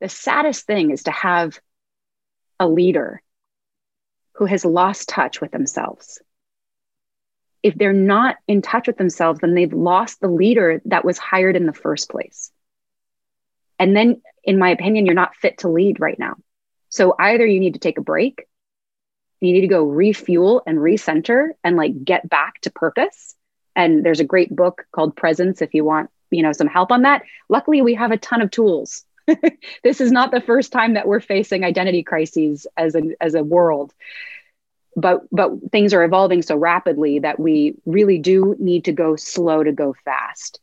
the saddest thing is to have a leader who has lost touch with themselves. If they're not in touch with themselves, then they've lost the leader that was hired in the first place. And then, in my opinion, you're not fit to lead right now. So either you need to take a break, you need to go refuel and recenter and like get back to purpose. And there's a great book called Presence if you want, you know, some help on that. Luckily, we have a ton of tools. this is not the first time that we're facing identity crises as a as a world. But but things are evolving so rapidly that we really do need to go slow to go fast.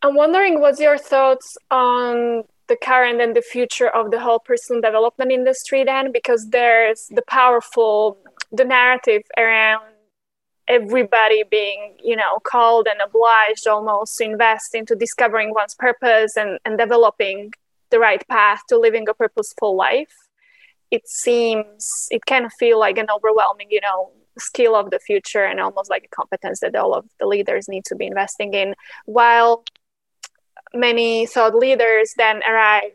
I'm wondering what's your thoughts on the current and the future of the whole personal development industry then because there's the powerful the narrative around everybody being you know called and obliged almost to invest into discovering one's purpose and, and developing the right path to living a purposeful life it seems it can feel like an overwhelming you know skill of the future and almost like a competence that all of the leaders need to be investing in. While many thought leaders then arrive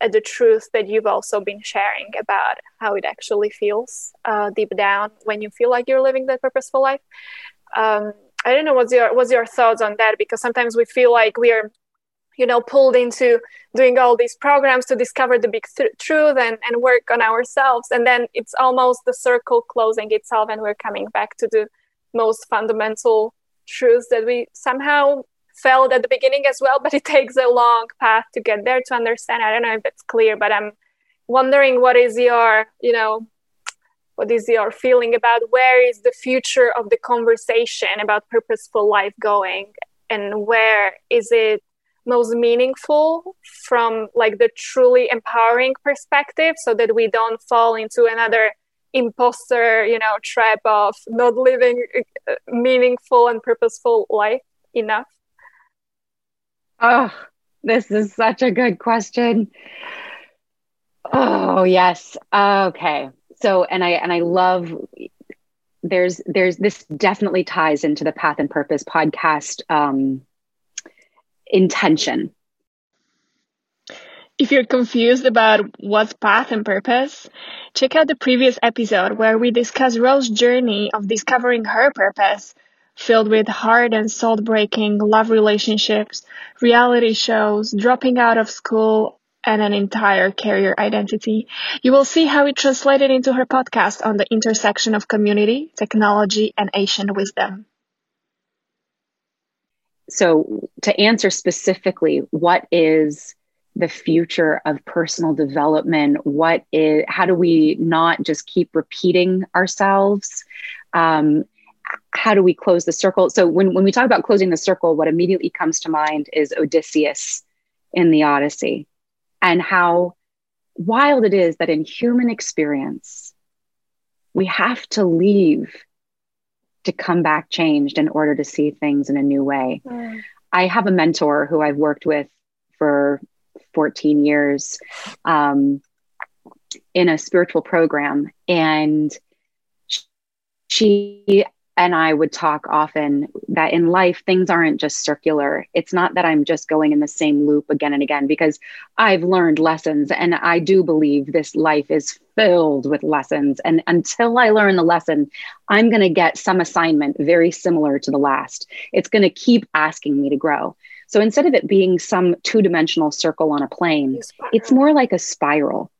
at the truth that you've also been sharing about how it actually feels uh, deep down when you feel like you're living that purposeful life. Um, I don't know what's your what's your thoughts on that because sometimes we feel like we are, you know, pulled into doing all these programs to discover the big th- truth and, and work on ourselves, and then it's almost the circle closing itself, and we're coming back to the most fundamental truths that we somehow felt at the beginning as well, but it takes a long path to get there to understand. I don't know if it's clear, but I'm wondering what is your, you know, what is your feeling about where is the future of the conversation about purposeful life going and where is it most meaningful from like the truly empowering perspective so that we don't fall into another imposter you know trap of not living uh, meaningful and purposeful life enough Oh, this is such a good question. Oh, yes. Okay. So, and I and I love there's there's this definitely ties into the path and purpose podcast um intention. If you're confused about what's path and purpose, check out the previous episode where we discuss Rose's journey of discovering her purpose filled with hard and soul breaking love relationships, reality shows, dropping out of school, and an entire career identity. You will see how it translated into her podcast on the intersection of community, technology, and ancient wisdom. So, to answer specifically, what is the future of personal development? What is, how do we not just keep repeating ourselves? Um, how do we close the circle? So when, when we talk about closing the circle, what immediately comes to mind is Odysseus in the Odyssey and how wild it is that in human experience, we have to leave to come back changed in order to see things in a new way. Mm. I have a mentor who I've worked with for 14 years um, in a spiritual program. And she and I would talk often that in life, things aren't just circular. It's not that I'm just going in the same loop again and again, because I've learned lessons. And I do believe this life is filled with lessons. And until I learn the lesson, I'm going to get some assignment very similar to the last. It's going to keep asking me to grow. So instead of it being some two dimensional circle on a plane, it's more like a spiral.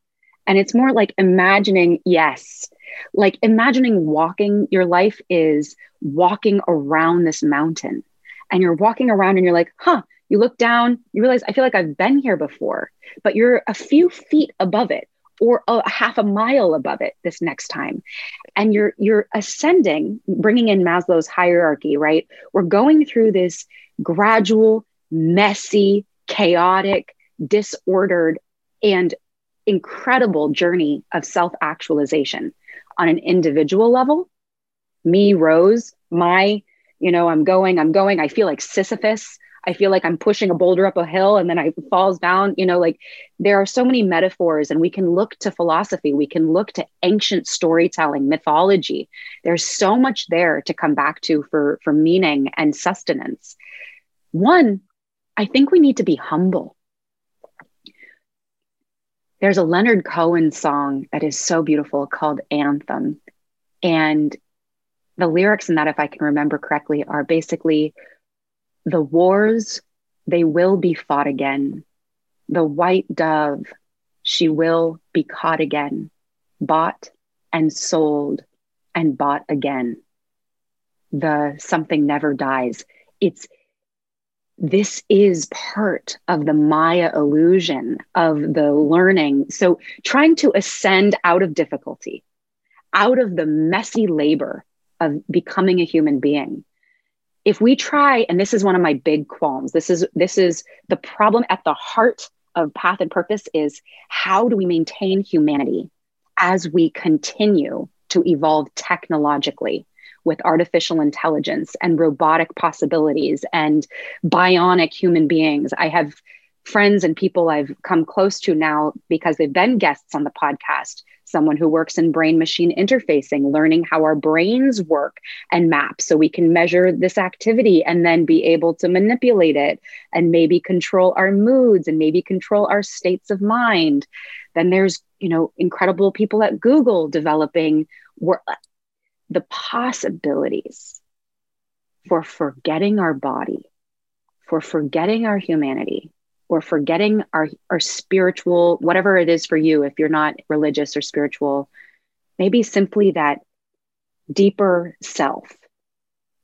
And it's more like imagining, yes, like imagining walking, your life is walking around this mountain. And you're walking around and you're like, huh, you look down, you realize, I feel like I've been here before, but you're a few feet above it or a half a mile above it this next time. And you're you're ascending bringing in maslow's hierarchy right? We're going through this gradual messy chaotic disordered and incredible journey of self actualization on an individual level. Me, Rose, my, you know, I'm going, I'm going. I feel like Sisyphus. I feel like I'm pushing a boulder up a hill and then I falls down. You know, like there are so many metaphors, and we can look to philosophy, we can look to ancient storytelling, mythology. There's so much there to come back to for, for meaning and sustenance. One, I think we need to be humble. There's a Leonard Cohen song that is so beautiful called Anthem. And the lyrics in that, if I can remember correctly, are basically the wars, they will be fought again. The white dove, she will be caught again, bought and sold and bought again. The something never dies. It's this is part of the Maya illusion of the learning. So, trying to ascend out of difficulty, out of the messy labor of becoming a human being if we try and this is one of my big qualms this is this is the problem at the heart of path and purpose is how do we maintain humanity as we continue to evolve technologically with artificial intelligence and robotic possibilities and bionic human beings i have friends and people i've come close to now because they've been guests on the podcast someone who works in brain machine interfacing, learning how our brains work and map so we can measure this activity and then be able to manipulate it and maybe control our moods and maybe control our states of mind. Then there's, you know, incredible people at Google developing the possibilities for forgetting our body, for forgetting our humanity, or forgetting our, our spiritual, whatever it is for you, if you're not religious or spiritual, maybe simply that deeper self,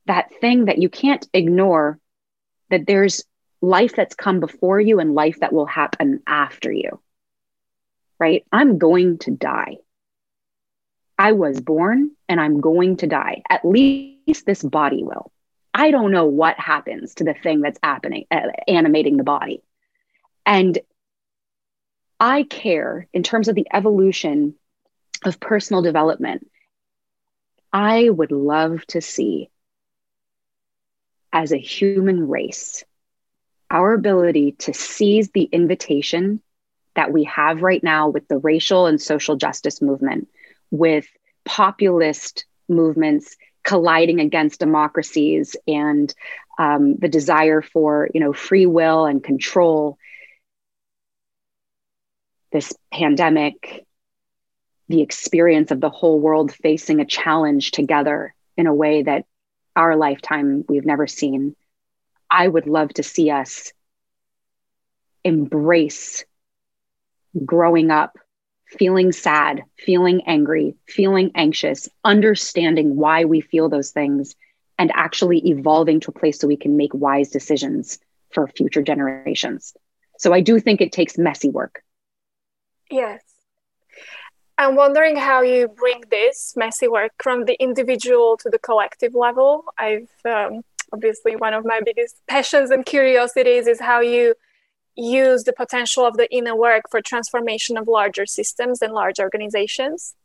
that thing that you can't ignore, that there's life that's come before you and life that will happen after you. Right? I'm going to die. I was born and I'm going to die. At least this body will. I don't know what happens to the thing that's happening, uh, animating the body. And I care in terms of the evolution of personal development. I would love to see, as a human race, our ability to seize the invitation that we have right now with the racial and social justice movement, with populist movements colliding against democracies and um, the desire for you know free will and control this pandemic, the experience of the whole world facing a challenge together in a way that our lifetime we've never seen. I would love to see us embrace growing up, feeling sad, feeling angry, feeling anxious, understanding why we feel those things, and actually evolving to a place so we can make wise decisions for future generations. So I do think it takes messy work. Yes. I'm wondering how you bring this messy work from the individual to the collective level. I've um, obviously one of my biggest passions and curiosities is how you use the potential of the inner work for transformation of larger systems and large organizations.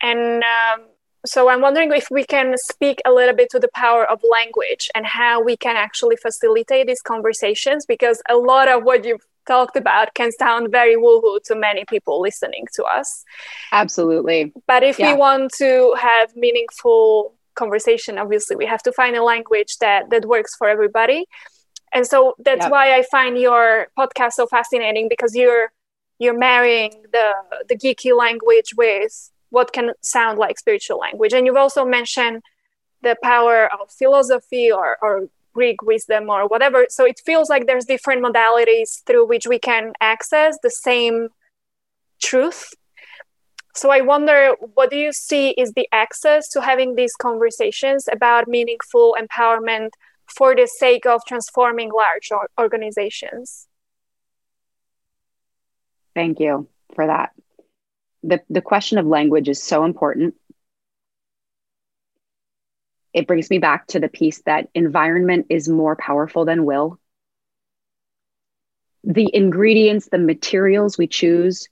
And um, so I'm wondering if we can speak a little bit to the power of language and how we can actually facilitate these conversations because a lot of what you've talked about can sound very woohoo to many people listening to us. Absolutely. But if yeah. we want to have meaningful conversation, obviously we have to find a language that that works for everybody. And so that's yep. why I find your podcast so fascinating because you're you're marrying the the geeky language with what can sound like spiritual language. And you've also mentioned the power of philosophy or, or Greek wisdom or whatever. So it feels like there's different modalities through which we can access the same truth. So I wonder, what do you see is the access to having these conversations about meaningful empowerment for the sake of transforming large organizations? Thank you for that. The, the question of language is so important it brings me back to the piece that environment is more powerful than will. The ingredients, the materials we choose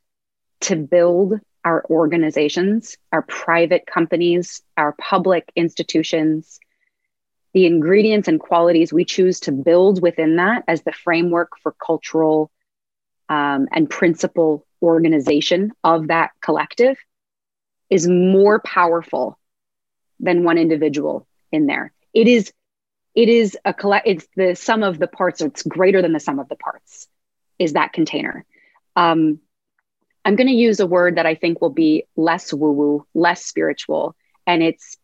to build our organizations, our private companies, our public institutions, the ingredients and qualities we choose to build within that as the framework for cultural um, and principle organization of that collective is more powerful than one individual in there. It is it is a collect it's the sum of the parts it's greater than the sum of the parts is that container um, i'm going to use a word that i think will be less woo woo less spiritual and it's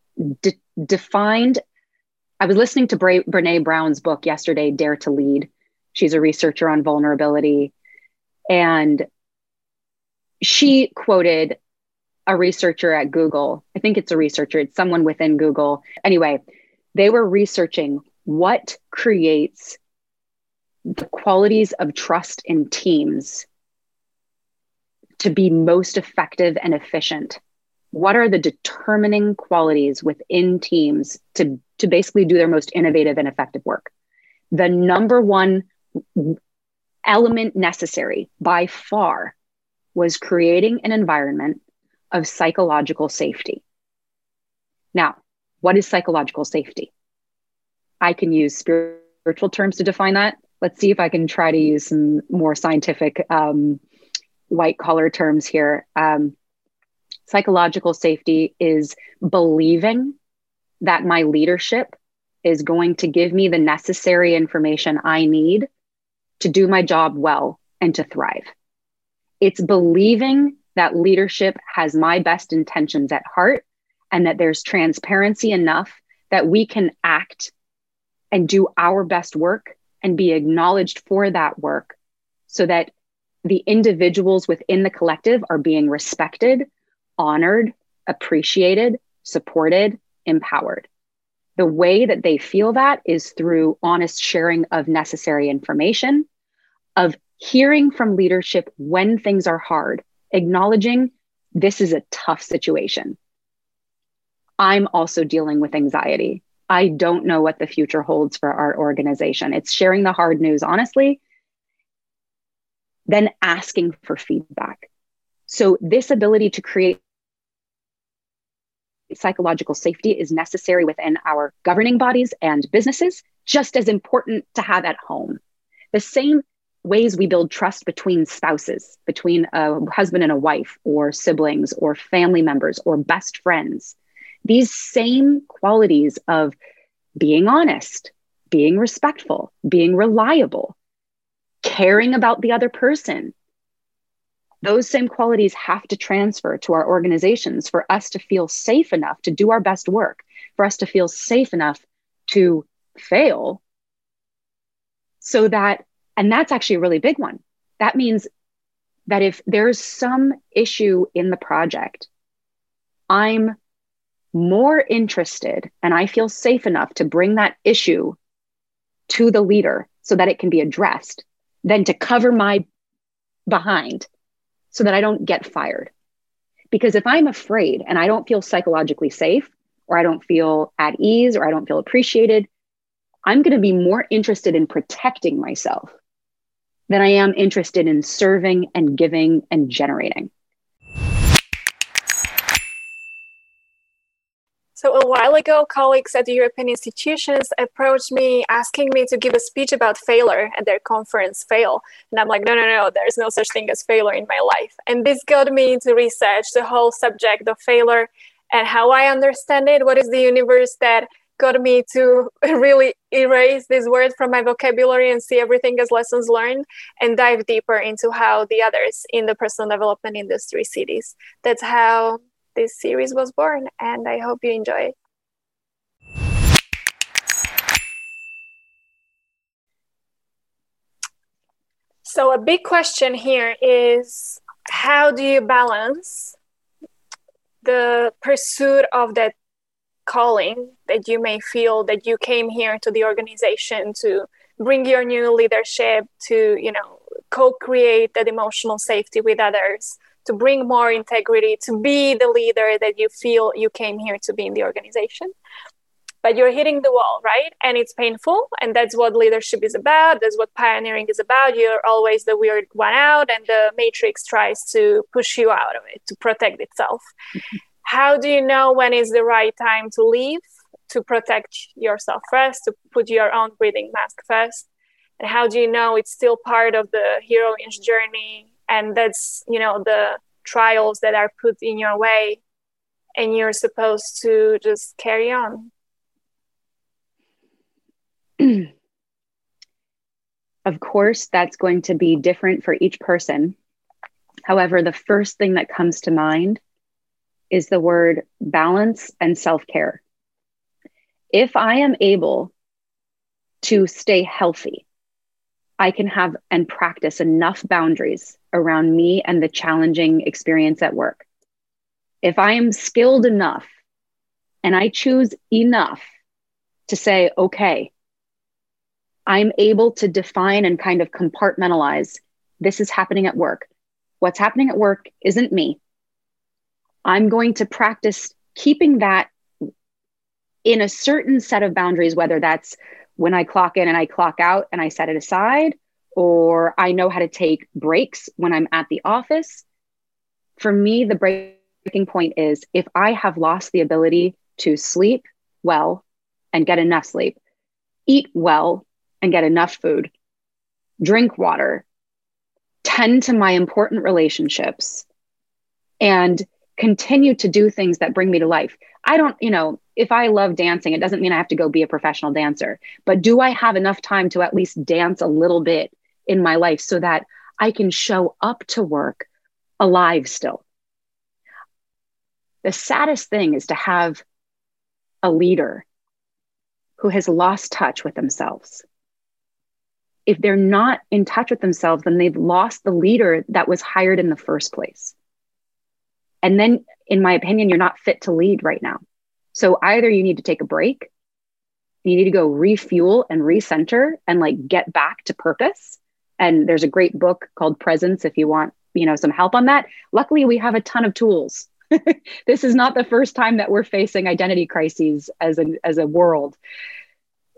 de- defined i was listening to Bra- Brené Brown's book yesterday dare to lead. She's a researcher on vulnerability. And she quoted a researcher at google. I think it's a researcher. It's someone within google. Anyway they were researching what creates the qualities of trust in teams to be most effective and efficient. What are the determining qualities within teams to, to basically do their most innovative and effective work the number one element necessary by far was creating an environment of psychological safety now what is psychological safety? I can use spiritual terms to define that. Let's see if I can try to use some more scientific um, white collar terms here. Um, psychological safety is believing that my leadership is going to give me the necessary information I need to do my job well and to thrive. It's believing that leadership has my best intentions at heart and that there's transparency enough that we can act and do our best work and be acknowledged for that work so that the individuals within the collective are being respected, honored, appreciated, supported, empowered. The way that they feel that is through honest sharing of necessary information, of hearing from leadership when things are hard, acknowledging this is a tough situation. I'm also dealing with anxiety. I don't know what the future holds for our organization. It's sharing the hard news honestly, then asking for feedback. So, this ability to create psychological safety is necessary within our governing bodies and businesses, just as important to have at home. The same ways we build trust between spouses, between a husband and a wife, or siblings, or family members, or best friends these same qualities of being honest, being respectful, being reliable, caring about the other person. Those same qualities have to transfer to our organizations for us to feel safe enough to do our best work, for us to feel safe enough to fail. So that, and that's actually a really big one. That means that if there's some issue in the project, I'm more interested and I feel safe enough to bring that issue to the leader so that it can be addressed than to cover my behind so that I don't get fired. Because if I'm afraid and I don't feel psychologically safe, or I don't feel at ease, or I don't feel appreciated, I'm going to be more interested in protecting myself than I am interested in serving and giving and generating. So a while ago, colleagues at the European institutions approached me asking me to give a speech about failure at their conference, Fail. And I'm like, no, no, no, there's no such thing as failure in my life. And this got me to research the whole subject of failure and how I understand it. What is the universe that got me to really erase this word from my vocabulary and see everything as lessons learned and dive deeper into how the others in the personal development industry see this. That's how this series was born, and I hope you enjoy it. So, a big question here is how do you balance the pursuit of that calling that you may feel that you came here to the organization to bring your new leadership to, you know, co create that emotional safety with others to bring more integrity, to be the leader that you feel you came here to be in the organization. But you're hitting the wall, right? And it's painful. And that's what leadership is about. That's what pioneering is about. You're always the weird one out, and the matrix tries to push you out of it to protect itself. How do you know when is the right time to leave, to protect yourself first, to put your own breathing mask first? And how do you know it's still part of the heroine's journey and that's, you know, the trials that are put in your way and you're supposed to just carry on? of course, that's going to be different for each person. However, the first thing that comes to mind is the word balance and self care. If I am able to stay healthy, I can have and practice enough boundaries around me and the challenging experience at work. If I am skilled enough and I choose enough to say, okay, I'm able to define and kind of compartmentalize this is happening at work. What's happening at work isn't me. I'm going to practice keeping that in a certain set of boundaries, whether that's when I clock in and I clock out and I set it aside, or I know how to take breaks when I'm at the office. For me, the breaking point is if I have lost the ability to sleep well and get enough sleep, eat well and get enough food, drink water, tend to my important relationships, and continue to do things that bring me to life. I don't, you know, if I love dancing, it doesn't mean I have to go be a professional dancer, but do I have enough time to at least dance a little bit in my life so that I can show up to work alive still? The saddest thing is to have a leader who has lost touch with themselves if they're not in touch with themselves, then they've lost the leader that was hired in the first place. And then, in my opinion, you're not fit to lead right now. So either you need to take a break, you need to go refuel and recenter and like get back to purpose. And there's a great book called Presence if you want, you know, some help on that. Luckily, we have a ton of tools. this is not the first time that we're facing identity crises as a as a world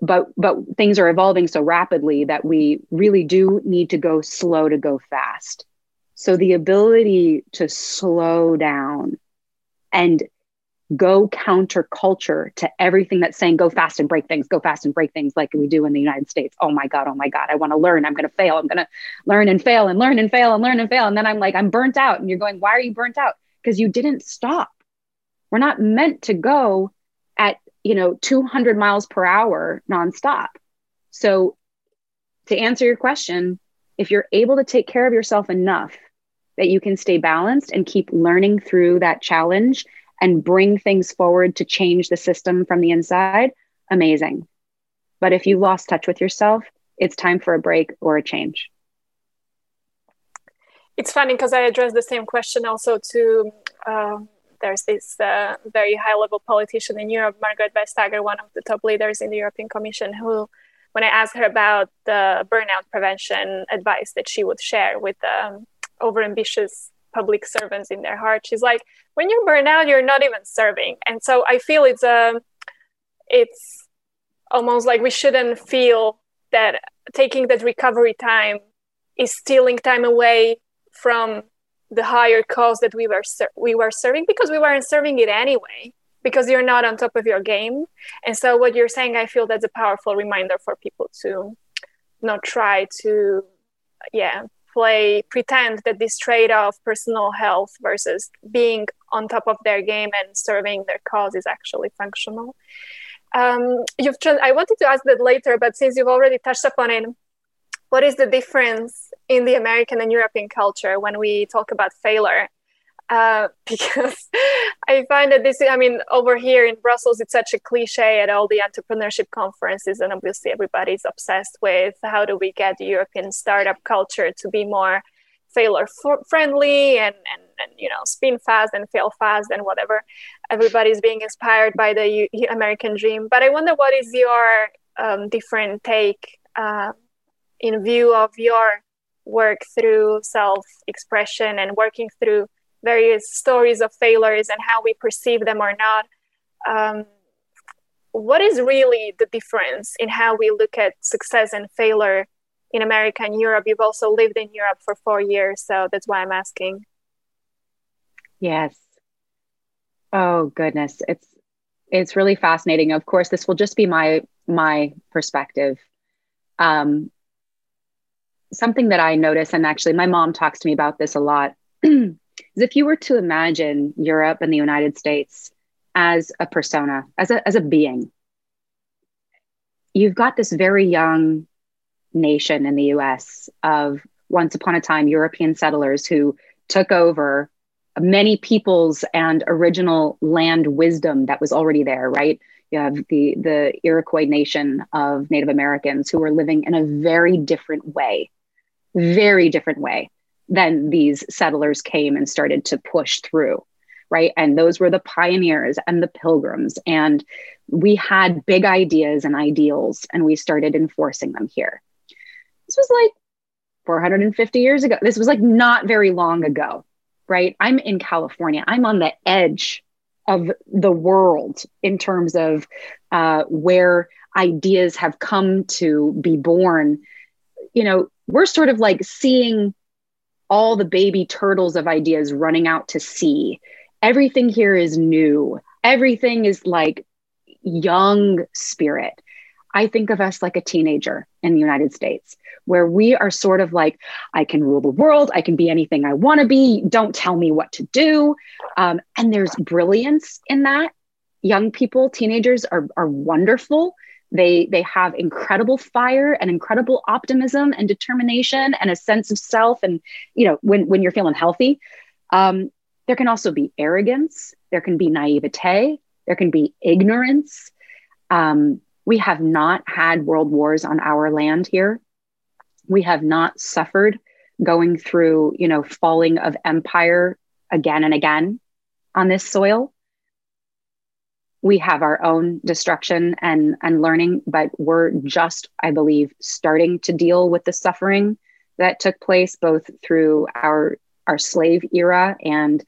but but things are evolving so rapidly that we really do need to go slow to go fast so the ability to slow down and go counterculture to everything that's saying go fast and break things go fast and break things like we do in the united states. Oh my god oh my god i want to learn. I'm going to fail. I'm going to learn and fail and learn and fail and learn and fail. And then i'm like i'm burnt out. And you're going why are you burnt out? Because you didn't stop. We're not meant to go at you know 200 miles per hour nonstop. So to answer your question if you're able to take care of yourself enough that you can stay balanced and keep learning through that challenge and bring things forward to change the system from the inside amazing. But if you lost touch with yourself it's time for a break or a change. It's funny because i addressed the same question also to um, there's this uh, very high level politician in Europe, Margaret Vestager, one of the top leaders in the European Commission, who, when I asked her about the burnout prevention advice that she would share with um, overambitious public servants in their heart, she's like, when you're burned out, you're not even serving. And so I feel it's a, um, it's almost like we shouldn't feel that taking that recovery time is stealing time away from the higher cause that we were ser- we were serving because we weren't serving it anyway because you're not on top of your game and so what you're saying i feel that's a powerful reminder for people to not try to yeah play pretend that this trade-off personal health versus being on top of their game and serving their cause is actually functional um, you've i wanted to ask that later but since you've already touched upon it what is the difference in the American and European culture when we talk about failure. Uh, because I find that this, I mean, over here in Brussels, it's such a cliche at all the entrepreneurship conferences, and obviously everybody's obsessed with how do we get the European startup culture to be more failure friendly and, and, and, you know, spin fast and fail fast and whatever. Everybody's being inspired by the U- American dream. But I wonder what is your um, different take uh, in view of your work through self expression and working through various stories of failures and how we perceive them or not. Um, what is really the difference in how we look at success and failure in America and Europe? You've also lived in Europe for four years, so that's why I'm asking. Yes. Oh, goodness. It's it's really fascinating. Of course, this will just be my my perspective. Um, something that I notice, and actually, my mom talks to me about this a lot, is if you were to imagine Europe and the United States as a persona, as a as a being, you've got this very young nation in the U.S. of once upon a time European settlers who took over many peoples and original land wisdom that was already there, right? You have the, the Iroquois nation of Native Americans who were living in a very different way, very different way than these settlers came and started to push through, right? And those were the pioneers and the pilgrims. And we had big ideas and ideals, and we started enforcing them here. This was like 450 years ago. This was like not very long ago right? I'm in California. I'm on the edge of the world in terms of uh, where ideas have come to be born. You know, we're sort of like seeing all the baby turtles of ideas running out to sea. Everything here is new. Everything is like young spirit. I think of us like a teenager in the United States where we are sort of like, I can rule the world, I can be anything I want to be, don't tell me what to do. Um, and there's brilliance in that. Young people, teenagers are, are wonderful. They, they have incredible fire and incredible optimism and determination and a sense of self. And, you know, when, when you're feeling healthy, um, there can also be arrogance, there can be naivete, there can be ignorance. Um, we have not had world wars on our land here we have not suffered going through, you know, falling of empire again and again on this soil. We have our own destruction and, and learning, but we're just, I believe, starting to deal with the suffering that took place both through our, our slave era and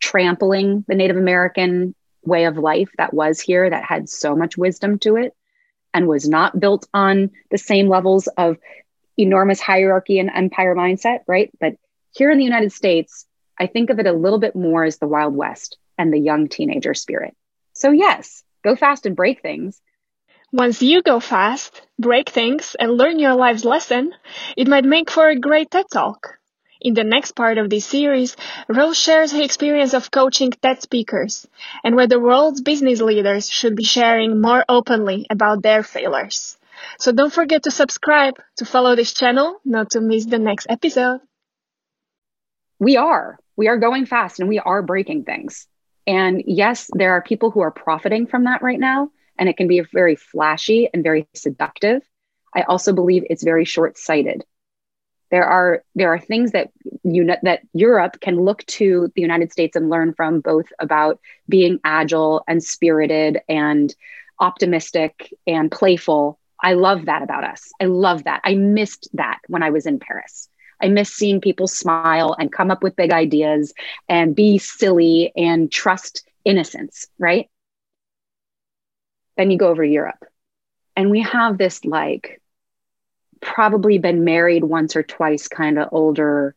trampling the Native American way of life that was here that had so much wisdom to it and was not built on the same levels of enormous hierarchy and empire mindset, right? But here in the United States, I think of it a little bit more as the Wild West and the young teenager spirit. So, yes, go fast and break things. Once you go fast, break things, and learn your life's lesson, it might make for a great TED Talk. In the next part of this series, Rose shares her experience of coaching TED speakers and where the world's business leaders should be sharing more openly about their failures. So don't forget to subscribe to follow this channel not to miss the next episode. We are. We are going fast and we are breaking things. And yes, there are people who are profiting from that right now, and it can be very flashy and very seductive. I also believe it's very short-sighted. There are there are things that you know, that Europe can look to the United States and learn from, both about being agile and spirited and optimistic and playful I love that about us. I love that. I missed that when I was in Paris. I miss seeing people smile and come up with big ideas and be silly and trust innocence, right? Then you go over to Europe and we have this like probably been married once or twice kind of older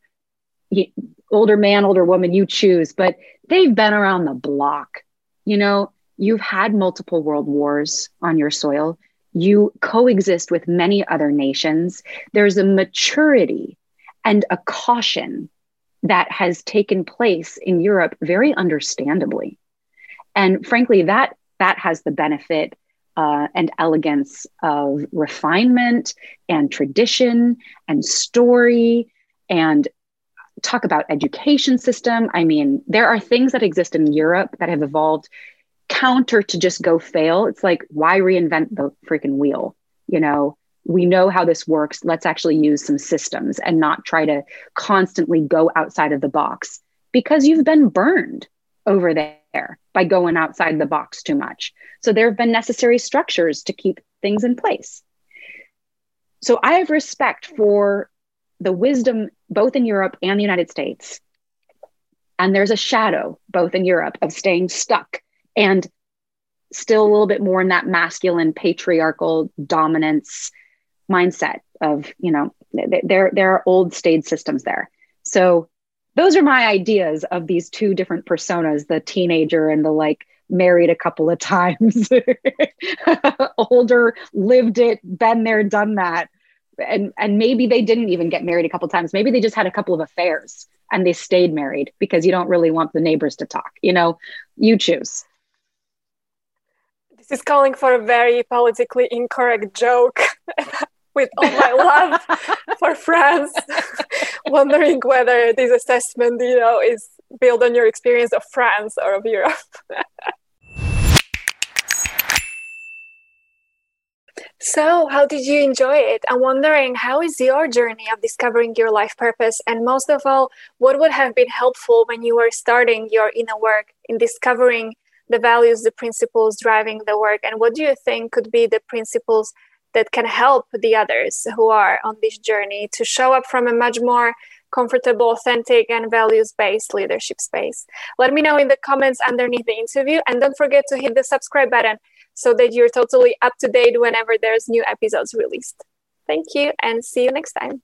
older man, older woman, you choose, but they've been around the block. You know, you've had multiple world wars on your soil you coexist with many other nations. There's a maturity and a caution that has taken place in Europe very understandably. And frankly, that, that has the benefit uh, and elegance of refinement and tradition and story and talk about education system i mean there are things that exist in europe that have evolved counter to just go fail. It's like, why reinvent the freaking wheel? You know, we know how this works. Let's actually use some systems and not try to constantly go outside of the box because you've been burned over there by going outside the box too much. So there have been necessary structures to keep things in place. So I have respect for the wisdom both in Europe and the United States. And there's a shadow both in Europe of staying stuck and still a little bit more in that masculine patriarchal dominance mindset of you know there there are old stage systems there so those are my ideas of these two different personas the teenager and the like married a couple of times, older, lived it, been there, done that. And, and maybe they didn't even get married a couple of times. Maybe they just had a couple of affairs and they stayed married because you don't really want the neighbors to talk. You know, you choose. This is calling for a very politically incorrect joke. with all my love for France, wondering whether this assessment, you know, is built on your experience of France or of Europe. so, how did you enjoy it? I'm wondering how is your journey of discovering your life purpose? And most of all, what would have been helpful when you were starting your inner work in discovering the values, the principles driving the work? And what do you think could be the principles that can help the others who are on this journey to show up from a much more comfortable, authentic, and values based leadership space. Let me know in the comments underneath the interview, and don't forget to hit the subscribe button so that you're totally up to date whenever there's new episodes released. Thank you, and see you next time.